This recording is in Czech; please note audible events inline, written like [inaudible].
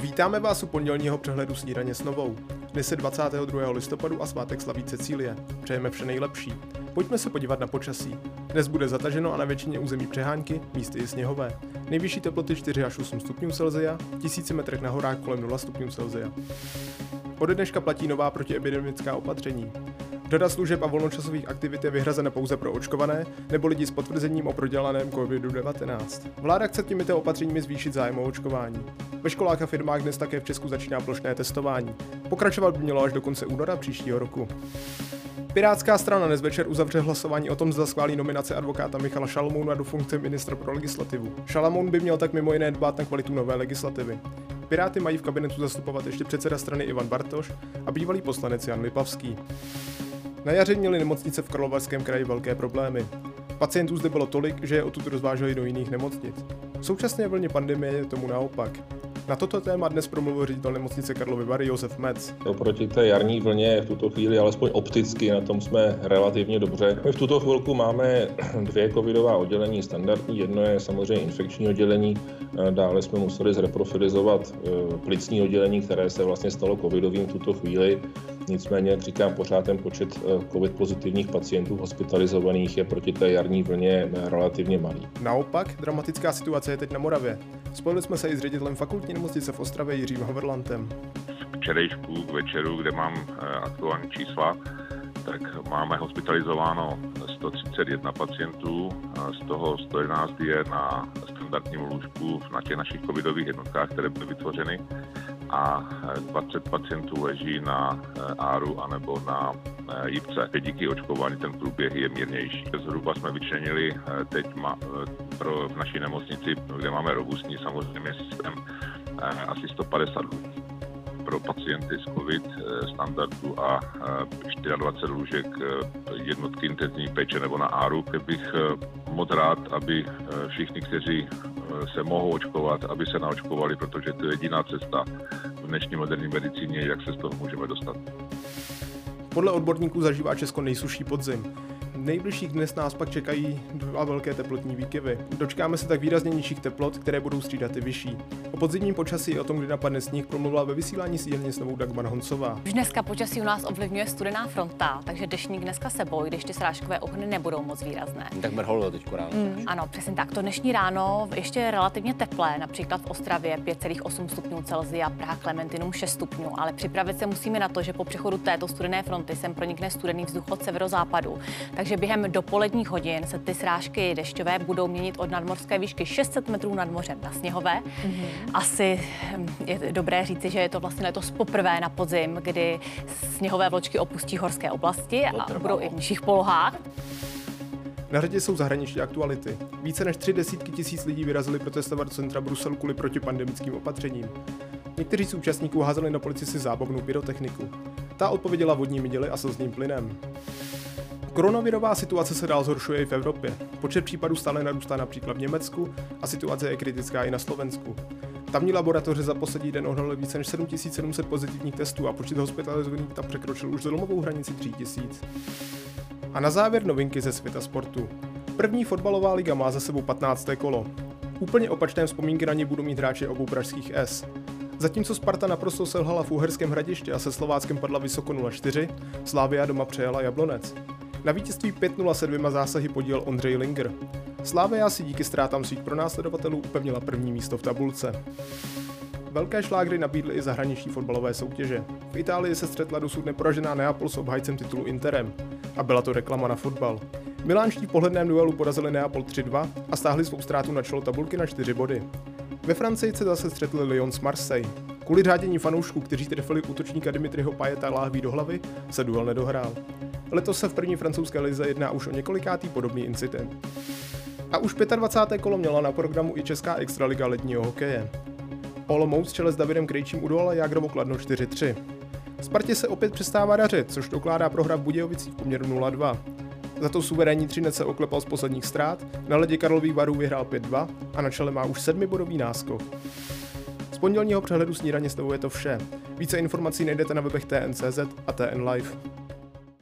Vítáme vás u pondělního přehledu snídaně s novou. Dnes je 22. listopadu a svátek slaví Cecílie. Přejeme vše nejlepší. Pojďme se podívat na počasí. Dnes bude zataženo a na většině území přehánky, místy i sněhové. Nejvyšší teploty 4 až 8 stupňů Celsia, tisíci metrech na horách kolem 0 stupňů Celsia. Ode dneška platí nová protiepidemická opatření. Řada služeb a volnočasových aktivit je vyhrazena pouze pro očkované nebo lidi s potvrzením o prodělaném COVID-19. Vláda chce těmito opatřeními zvýšit zájem o očkování. Ve školách a firmách dnes také v Česku začíná plošné testování. Pokračovat by mělo až do konce února příštího roku. Pirátská strana dnes večer uzavře hlasování o tom, zda schválí nominace advokáta Michala Šalamouna do funkce ministra pro legislativu. Šalamoun by měl tak mimo jiné dbát na kvalitu nové legislativy. Piráty mají v kabinetu zastupovat ještě předseda strany Ivan Bartoš a bývalý poslanec Jan Lipavský. Na jaře měly nemocnice v Karlovarském kraji velké problémy. Pacientů zde bylo tolik, že je odtud rozváželi do jiných nemocnic. V současné vlně pandemie je tomu naopak. Na toto téma dnes promluvil ředitel nemocnice Karlovy Vary Josef Metz. Oproti té jarní vlně v tuto chvíli, alespoň opticky, na tom jsme relativně dobře. My v tuto chvilku máme [clears throat] dvě covidová oddělení standardní. Jedno je samozřejmě infekční oddělení, dále jsme museli zreprofilizovat eh, plicní oddělení, které se vlastně stalo covidovým v tuto chvíli. Nicméně, jak říkám, pořád ten počet eh, covid pozitivních pacientů hospitalizovaných je proti té jarní vlně relativně malý. Naopak, dramatická situace je teď na Moravě. Spojili jsme se i s ředitelem fakultní nemocnice v Ostravě Jiřím Haverlantem. Včerejšku k večeru, kde mám eh, aktuální čísla, tak máme hospitalizováno 131 pacientů, z toho 111 je na standardním lůžku na těch našich covidových jednotkách, které byly vytvořeny a 20 pacientů leží na eh, ARU anebo na eh, JIPce. Díky očkování ten průběh je mírnější. Zhruba jsme vyčlenili eh, teď pro v naší nemocnici, kde máme robustní samozřejmě systém, asi 150 pro pacienty s COVID standardu a 24 lůžek jednotky intenzivní péče nebo na ARU. Bych moc rád, aby všichni, kteří se mohou očkovat, aby se naočkovali, protože to je jediná cesta v dnešní moderní medicíně, jak se z toho můžeme dostat. Podle odborníků zažívá Česko nejsuší podzim nejbližších dnes nás pak čekají dva velké teplotní výkyvy. Dočkáme se tak výrazně nižších teplot, které budou střídat i vyšší. O podzimním počasí a o tom, kdy napadne sníh, promluvila ve vysílání sídelně s novou Dagmar Honcová. Už dneska počasí u nás ovlivňuje studená fronta, takže dešník dneska sebou, když ty srážkové ohny nebudou moc výrazné. Tak mrholo teď ráno. Mm, ano, přesně tak. To dnešní ráno ještě relativně teplé, například v Ostravě 5,8 stupňů Celsia, Praha Klementinum 6 stupňů, ale připravit se musíme na to, že po přechodu této studené fronty sem pronikne studený vzduch od severozápadu. Takže během dopoledních hodin se ty srážky dešťové budou měnit od nadmorské výšky 600 metrů nad mořem na sněhové. Mm-hmm. Asi hm, je dobré říci, že je to vlastně letos poprvé na podzim, kdy sněhové vločky opustí horské oblasti a budou i v nižších polohách. Na řadě jsou zahraniční aktuality. Více než tři desítky tisíc lidí vyrazili protestovat do centra Bruselu kvůli protipandemickým opatřením. Někteří z účastníků házeli na policii zábavnou pyrotechniku. Ta odpověděla vodními děly a slzným plynem. Koronavirová situace se dál zhoršuje i v Evropě. Počet případů stále narůstá například v Německu a situace je kritická i na Slovensku. Tamní laboratoře za poslední den odhalily více než 7700 pozitivních testů a počet hospitalizovaných tam překročil už zlomovou hranici 3000. A na závěr novinky ze světa sportu. První fotbalová liga má za sebou 15. kolo. Úplně opačné vzpomínky na ně budou mít hráči obou pražských S. Zatímco Sparta naprosto selhala v Uherském hradišti a se Slováckem padla vysoko 0-4, Slávia doma přejela Jablonec. Na vítězství 5-0 se dvěma zásahy podíl Ondřej Linger. Slávia si díky ztrátám svých pronásledovatelů upevnila první místo v tabulce. Velké šlágry nabídly i zahraniční fotbalové soutěže. V Itálii se střetla dosud neporažená Neapol s obhajcem titulu Interem. A byla to reklama na fotbal. Milánští v pohledném duelu porazili Neapol 3-2 a stáhli svou ztrátu na čelo tabulky na 4 body. Ve Francii se zase střetli Lyon s Marseille. Kvůli řádění fanoušků, kteří trefili útočníka Dimitriho Pajeta láhví do hlavy, se duel nedohrál. Letos se v první francouzské lize jedná už o několikátý podobný incident. A už 25. kolo měla na programu i Česká extraliga ledního hokeje. Olomouc čele s Davidem Krejčím udolala Jágrovo Kladno 4-3. Spartě se opět přestává dařit, což dokládá prohra v Budějovicích v poměru 0-2. Za to suverénní Třinec se oklepal z posledních ztrát, na ledě Karlových varů vyhrál 5-2 a na čele má už sedmibodový náskok. Z pondělního přehledu snídaně s je to vše. Více informací najdete na webech TNCZ a TN Live.